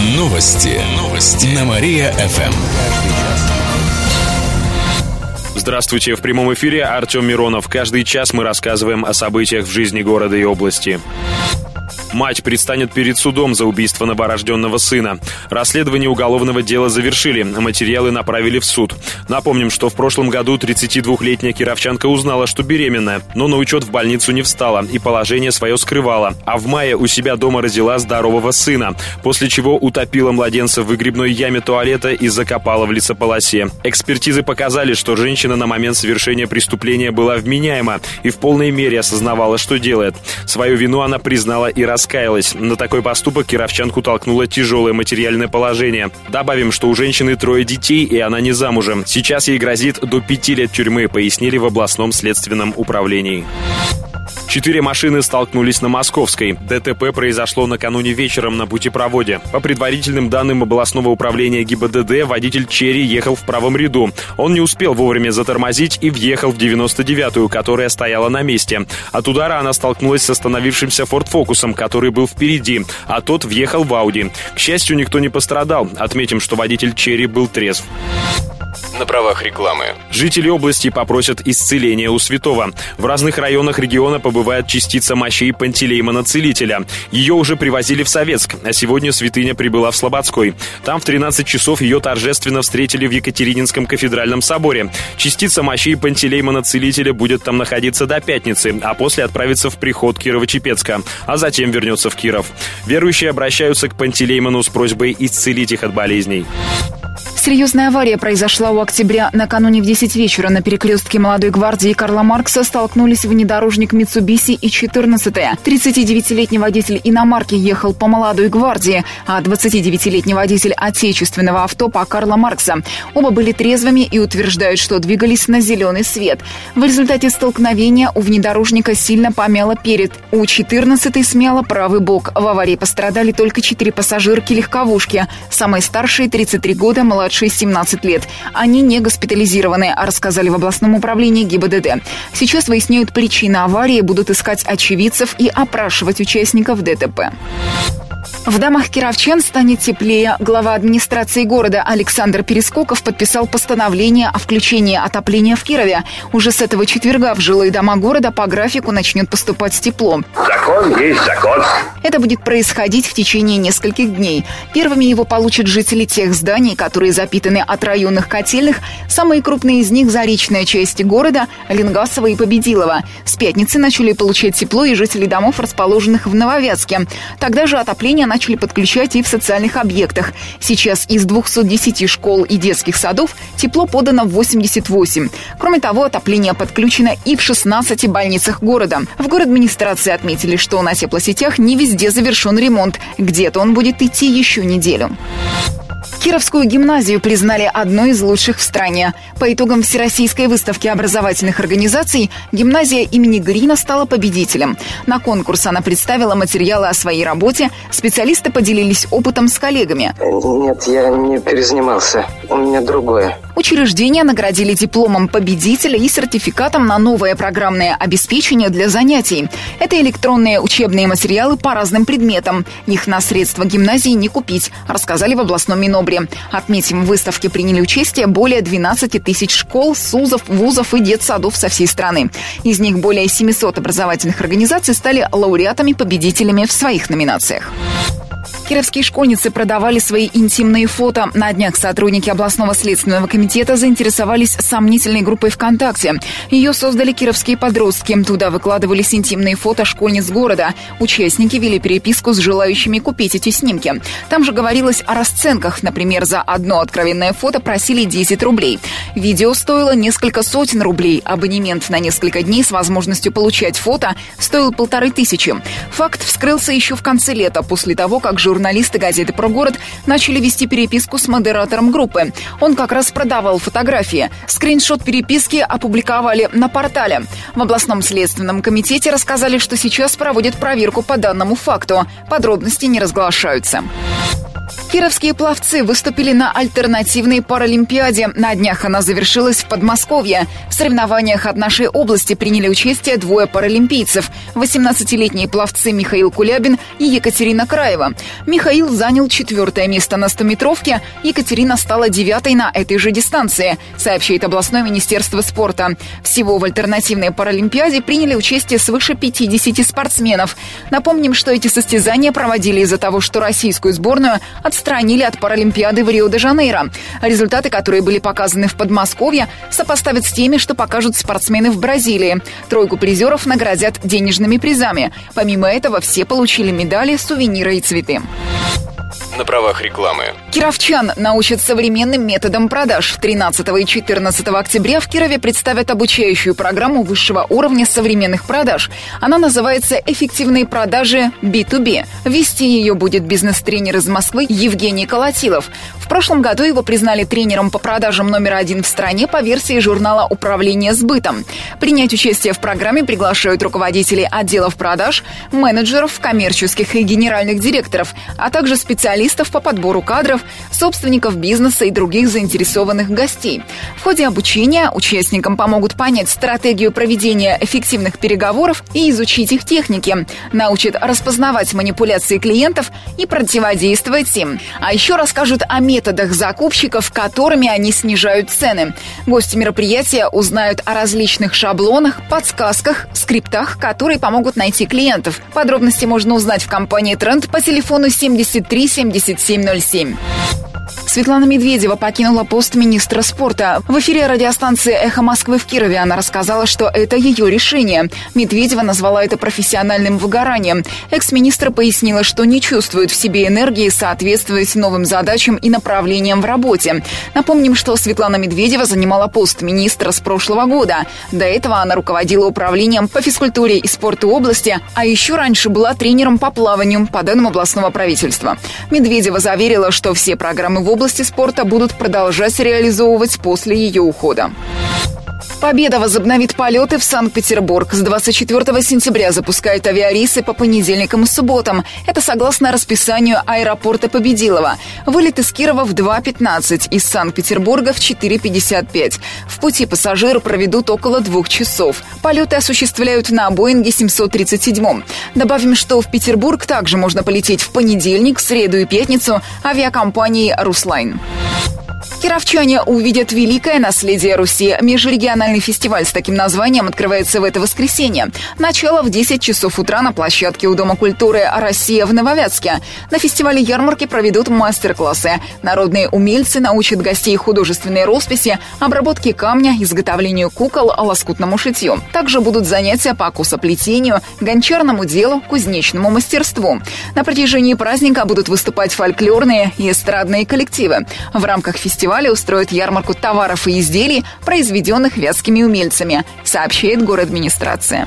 Новости. Новости. На Мария-ФМ. Здравствуйте, в прямом эфире Артем Миронов. Каждый час мы рассказываем о событиях в жизни города и области. Мать предстанет перед судом за убийство новорожденного сына. Расследование уголовного дела завершили, материалы направили в суд. Напомним, что в прошлом году 32-летняя кировчанка узнала, что беременная, но на учет в больницу не встала и положение свое скрывала. А в мае у себя дома родила здорового сына, после чего утопила младенца в выгребной яме туалета и закопала в лесополосе. Экспертизы показали, что женщина на момент совершения преступления была вменяема и в полной мере осознавала, что делает. Свою вину она признала и рассказала раскаялась. На такой поступок кировчанку толкнуло тяжелое материальное положение. Добавим, что у женщины трое детей, и она не замужем. Сейчас ей грозит до пяти лет тюрьмы, пояснили в областном следственном управлении. Четыре машины столкнулись на Московской. ДТП произошло накануне вечером на путепроводе. По предварительным данным областного управления ГИБДД, водитель Черри ехал в правом ряду. Он не успел вовремя затормозить и въехал в 99-ю, которая стояла на месте. От удара она столкнулась с остановившимся Форд Фокусом, который был впереди, а тот въехал в Ауди. К счастью, никто не пострадал. Отметим, что водитель Черри был трезв на правах рекламы. Жители области попросят исцеления у святого. В разных районах региона побывает частица мощей Пантелеймона Целителя. Ее уже привозили в Советск, а сегодня святыня прибыла в Слободской. Там в 13 часов ее торжественно встретили в Екатерининском кафедральном соборе. Частица мощей Пантелеймона Целителя будет там находиться до пятницы, а после отправится в приход Кирово-Чепецка, а затем вернется в Киров. Верующие обращаются к Пантелеймону с просьбой исцелить их от болезней. Серьезная авария произошла у октября. Накануне в 10 вечера на перекрестке Молодой гвардии Карла Маркса столкнулись внедорожник Митсубиси и 14 -е. 39-летний водитель иномарки ехал по Молодой гвардии, а 29-летний водитель отечественного авто по Карла Маркса. Оба были трезвыми и утверждают, что двигались на зеленый свет. В результате столкновения у внедорожника сильно помяло перед. У 14 смяло правый бок. В аварии пострадали только четыре пассажирки легковушки. Самые старшие 33 года, младшие младшие 17 лет. Они не госпитализированы, рассказали в областном управлении ГИБДД. Сейчас выясняют причины аварии, будут искать очевидцев и опрашивать участников ДТП. В домах кировчан станет теплее. Глава администрации города Александр Перескоков подписал постановление о включении отопления в Кирове. Уже с этого четверга в жилые дома города по графику начнет поступать тепло. Закон есть закон. Это будет происходить в течение нескольких дней. Первыми его получат жители тех зданий, которые запитаны от районных котельных. Самые крупные из них – заречная часть города, Ленгасова и Победилова. С пятницы начали получать тепло и жители домов, расположенных в Нововятске. Тогда же отопление начали подключать и в социальных объектах. Сейчас из 210 школ и детских садов тепло подано в 88. Кроме того, отопление подключено и в 16 больницах города. В город администрации отметили, что на теплосетях не везде завершен ремонт. Где-то он будет идти еще неделю. Кировскую гимназию признали одной из лучших в стране. По итогам Всероссийской выставки образовательных организаций гимназия имени Грина стала победителем. На конкурс она представила материалы о своей работе. Специалисты поделились опытом с коллегами. Нет, я не перезанимался. У меня другое. Учреждения наградили дипломом победителя и сертификатом на новое программное обеспечение для занятий. Это электронные учебные материалы по разным предметам. Их на средства гимназии не купить, рассказали в областном Минобре. Отметим, в выставке приняли участие более 12 тысяч школ, СУЗов, вузов и детсадов со всей страны. Из них более 700 образовательных организаций стали лауреатами-победителями в своих номинациях. Кировские школьницы продавали свои интимные фото. На днях сотрудники областного следственного комитета заинтересовались сомнительной группой ВКонтакте. Ее создали кировские подростки. Туда выкладывались интимные фото школьниц города. Участники вели переписку с желающими купить эти снимки. Там же говорилось о расценках. Например, за одно откровенное фото просили 10 рублей. Видео стоило несколько сотен рублей. Абонемент на несколько дней с возможностью получать фото стоил полторы тысячи. Факт вскрылся еще в конце лета, после того, как журналисты журналисты газеты «Про город» начали вести переписку с модератором группы. Он как раз продавал фотографии. Скриншот переписки опубликовали на портале. В областном следственном комитете рассказали, что сейчас проводят проверку по данному факту. Подробности не разглашаются. Кировские пловцы выступили на альтернативной паралимпиаде. На днях она завершилась в Подмосковье. В соревнованиях от нашей области приняли участие двое паралимпийцев. 18-летние пловцы Михаил Кулябин и Екатерина Краева. Михаил занял четвертое место на 100-метровке, Екатерина стала девятой на этой же дистанции, сообщает областное министерство спорта. Всего в альтернативной паралимпиаде приняли участие свыше 50 спортсменов. Напомним, что эти состязания проводили из-за того, что российскую сборную от отстранили от Паралимпиады в Рио-де-Жанейро. Результаты, которые были показаны в Подмосковье, сопоставят с теми, что покажут спортсмены в Бразилии. Тройку призеров наградят денежными призами. Помимо этого, все получили медали, сувениры и цветы на правах рекламы. Кировчан научат современным методам продаж. 13 и 14 октября в Кирове представят обучающую программу высшего уровня современных продаж. Она называется «Эффективные продажи B2B». Вести ее будет бизнес-тренер из Москвы Евгений Колотилов. В прошлом году его признали тренером по продажам номер один в стране по версии журнала «Управление сбытом». Принять участие в программе приглашают руководителей отделов продаж, менеджеров, коммерческих и генеральных директоров, а также специалистов специалистов по подбору кадров, собственников бизнеса и других заинтересованных гостей. В ходе обучения участникам помогут понять стратегию проведения эффективных переговоров и изучить их техники, научат распознавать манипуляции клиентов и противодействовать им. А еще расскажут о методах закупщиков, которыми они снижают цены. Гости мероприятия узнают о различных шаблонах, подсказках, скриптах, которые помогут найти клиентов. Подробности можно узнать в компании Тренд по телефону 73 70 7707. Светлана Медведева покинула пост министра спорта. В эфире радиостанции «Эхо Москвы» в Кирове она рассказала, что это ее решение. Медведева назвала это профессиональным выгоранием. Экс-министр пояснила, что не чувствует в себе энергии соответствовать новым задачам и направлениям в работе. Напомним, что Светлана Медведева занимала пост министра с прошлого года. До этого она руководила управлением по физкультуре и спорту области, а еще раньше была тренером по плаванию по данным областного правительства. Медведева заверила, что все программы в области области спорта будут продолжать реализовывать после ее ухода. Победа возобновит полеты в Санкт-Петербург. С 24 сентября запускает авиарейсы по понедельникам и субботам. Это согласно расписанию аэропорта Победилова. Вылет из Кирова в 2.15, из Санкт-Петербурга в 4.55. В пути пассажиры проведут около двух часов. Полеты осуществляют на Боинге 737. Добавим, что в Петербург также можно полететь в понедельник, среду и пятницу авиакомпанией «Руслайн». Кировчане увидят великое наследие Руси. Межрегиональный фестиваль с таким названием открывается в это воскресенье. Начало в 10 часов утра на площадке у Дома культуры «Россия» в Нововятске. На фестивале ярмарки проведут мастер-классы. Народные умельцы научат гостей художественной росписи, обработке камня, изготовлению кукол, лоскутному шитью. Также будут занятия по косоплетению, гончарному делу, кузнечному мастерству. На протяжении праздника будут выступать фольклорные и эстрадные коллективы. В рамках фестиваля фестиваля устроят ярмарку товаров и изделий, произведенных вятскими умельцами, сообщает город администрация.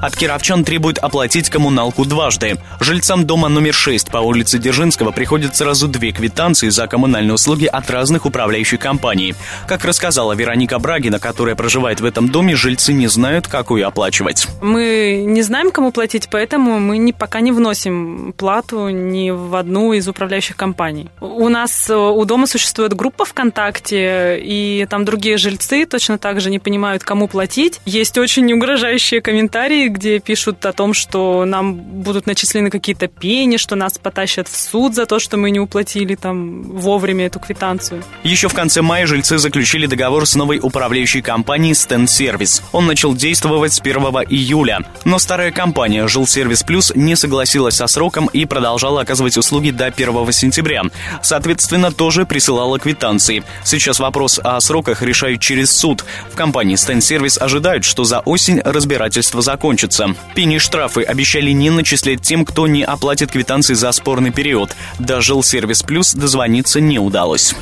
От кировчан требуют оплатить коммуналку дважды. Жильцам дома номер 6 по улице Дзержинского приходят сразу две квитанции за коммунальные услуги от разных управляющих компаний. Как рассказала Вероника Брагина, которая проживает в этом доме, жильцы не знают, как ее оплачивать. Мы не знаем, кому платить, поэтому мы не, пока не вносим плату ни в одну из управляющих компаний. У нас э, у дома существует группа ВКонтакте, и там другие жильцы точно так же не понимают, кому платить. Есть очень угрожающие комментарии, где пишут о том, что нам будут начислены какие-то пени, что нас потащат в суд за то, что мы не уплатили там вовремя эту квитанцию. Еще в конце мая жильцы заключили договор с новой управляющей компанией Stand Service. Он начал действовать с 1 июля. Но старая компания Жилсервис Плюс не согласилась со сроком и продолжала оказывать услуги до 1 сентября. Соответственно, тоже присылала квитанции. Сейчас вопрос о сроках решают через суд. В компании Stand Service ожидают, что за осень разбирательство закончится закончится. Пени штрафы обещали не начислять тем, кто не оплатит квитанции за спорный период. До Жилсервис Плюс дозвониться не удалось.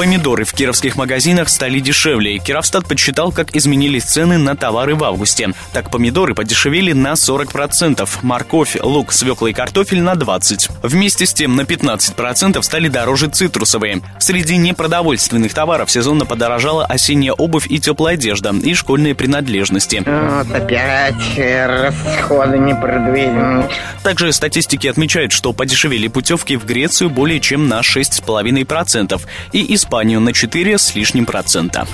Помидоры в кировских магазинах стали дешевле. Кировстат подсчитал, как изменились цены на товары в августе. Так, помидоры подешевели на 40%, морковь, лук, свекла и картофель на 20%. Вместе с тем на 15% стали дороже цитрусовые. Среди непродовольственных товаров сезонно подорожала осенняя обувь и теплая одежда, и школьные принадлежности. Вот опять расходы непредвиденные. Также статистики отмечают, что подешевели путевки в Грецию более чем на 6,5% и Испанию на 4 с лишним процента.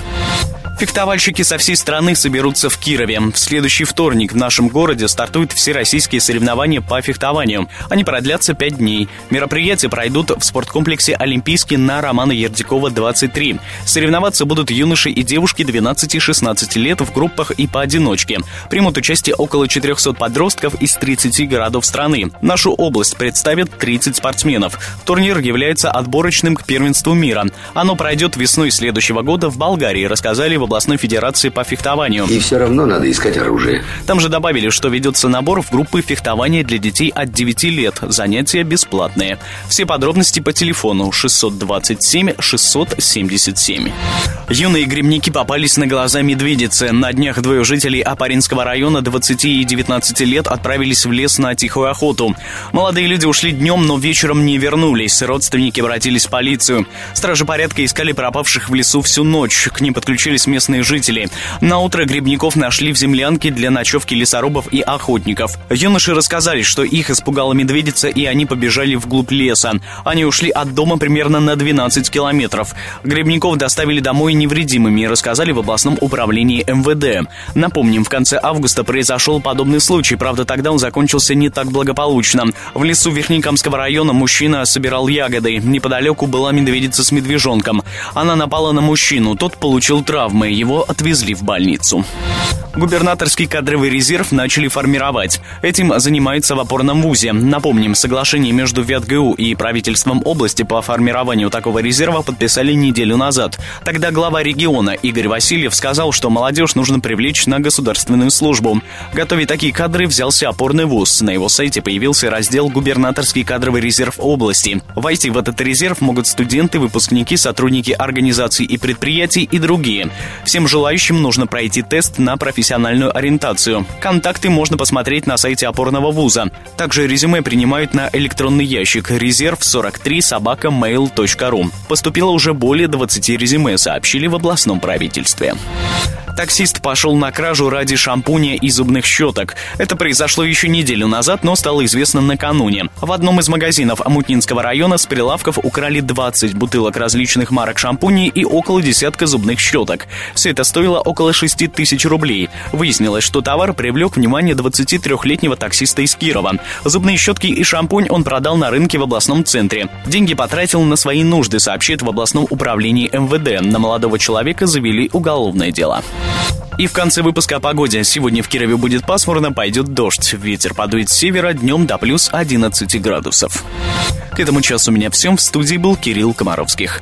Фехтовальщики со всей страны соберутся в Кирове. В следующий вторник в нашем городе стартуют всероссийские соревнования по фехтованию. Они продлятся пять дней. Мероприятия пройдут в спорткомплексе «Олимпийский» на Романа Ердикова, 23. Соревноваться будут юноши и девушки 12 и 16 лет в группах и поодиночке. Примут участие около 400 подростков из 30 городов страны. Нашу область представит 30 спортсменов. Турнир является отборочным к первенству мира. Оно пройдет весной следующего года в Болгарии, рассказали в областной федерации по фехтованию. И все равно надо искать оружие. Там же добавили, что ведется набор в группы фехтования для детей от 9 лет. Занятия бесплатные. Все подробности по телефону 627 677. Юные грибники попались на глаза медведицы. На днях двое жителей Апаринского района 20 и 19 лет отправились в лес на тихую охоту. Молодые люди ушли днем, но вечером не вернулись. Родственники обратились в полицию. Стражи порядка искали пропавших в лесу всю ночь. К ним подключились местные жители. На утро грибников нашли в землянке для ночевки лесорубов и охотников. Юноши рассказали, что их испугала медведица, и они побежали вглубь леса. Они ушли от дома примерно на 12 километров. Грибников доставили домой невредимыми, рассказали в областном управлении МВД. Напомним, в конце августа произошел подобный случай, правда тогда он закончился не так благополучно. В лесу Верхнекамского района мужчина собирал ягоды. Неподалеку была медведица с медвежонком. Она напала на мужчину, тот получил травмы травмы, его отвезли в больницу. Губернаторский кадровый резерв начали формировать. Этим занимается в опорном вузе. Напомним, соглашение между ВятГУ и правительством области по формированию такого резерва подписали неделю назад. Тогда глава региона Игорь Васильев сказал, что молодежь нужно привлечь на государственную службу. Готовить такие кадры взялся опорный вуз. На его сайте появился раздел «Губернаторский кадровый резерв области». Войти в этот резерв могут студенты, выпускники, сотрудники организаций и предприятий и другие. Всем желающим нужно пройти тест на профессиональную ориентацию. Контакты можно посмотреть на сайте опорного вуза. Также резюме принимают на электронный ящик резерв 43 собака mail.ru. Поступило уже более 20 резюме, сообщили в областном правительстве. Таксист пошел на кражу ради шампуня и зубных щеток. Это произошло еще неделю назад, но стало известно накануне. В одном из магазинов Амутнинского района с прилавков украли 20 бутылок различных марок шампуней и около десятка зубных щеток. Все это стоило около 6 тысяч рублей. Выяснилось, что товар привлек внимание 23-летнего таксиста из Кирова. Зубные щетки и шампунь он продал на рынке в областном центре. Деньги потратил на свои нужды, сообщит в областном управлении МВД. На молодого человека завели уголовное дело. И в конце выпуска о погоде. Сегодня в Кирове будет пасмурно, пойдет дождь. Ветер подует с севера, днем до плюс 11 градусов. К этому часу у меня все. В студии был Кирилл Комаровских.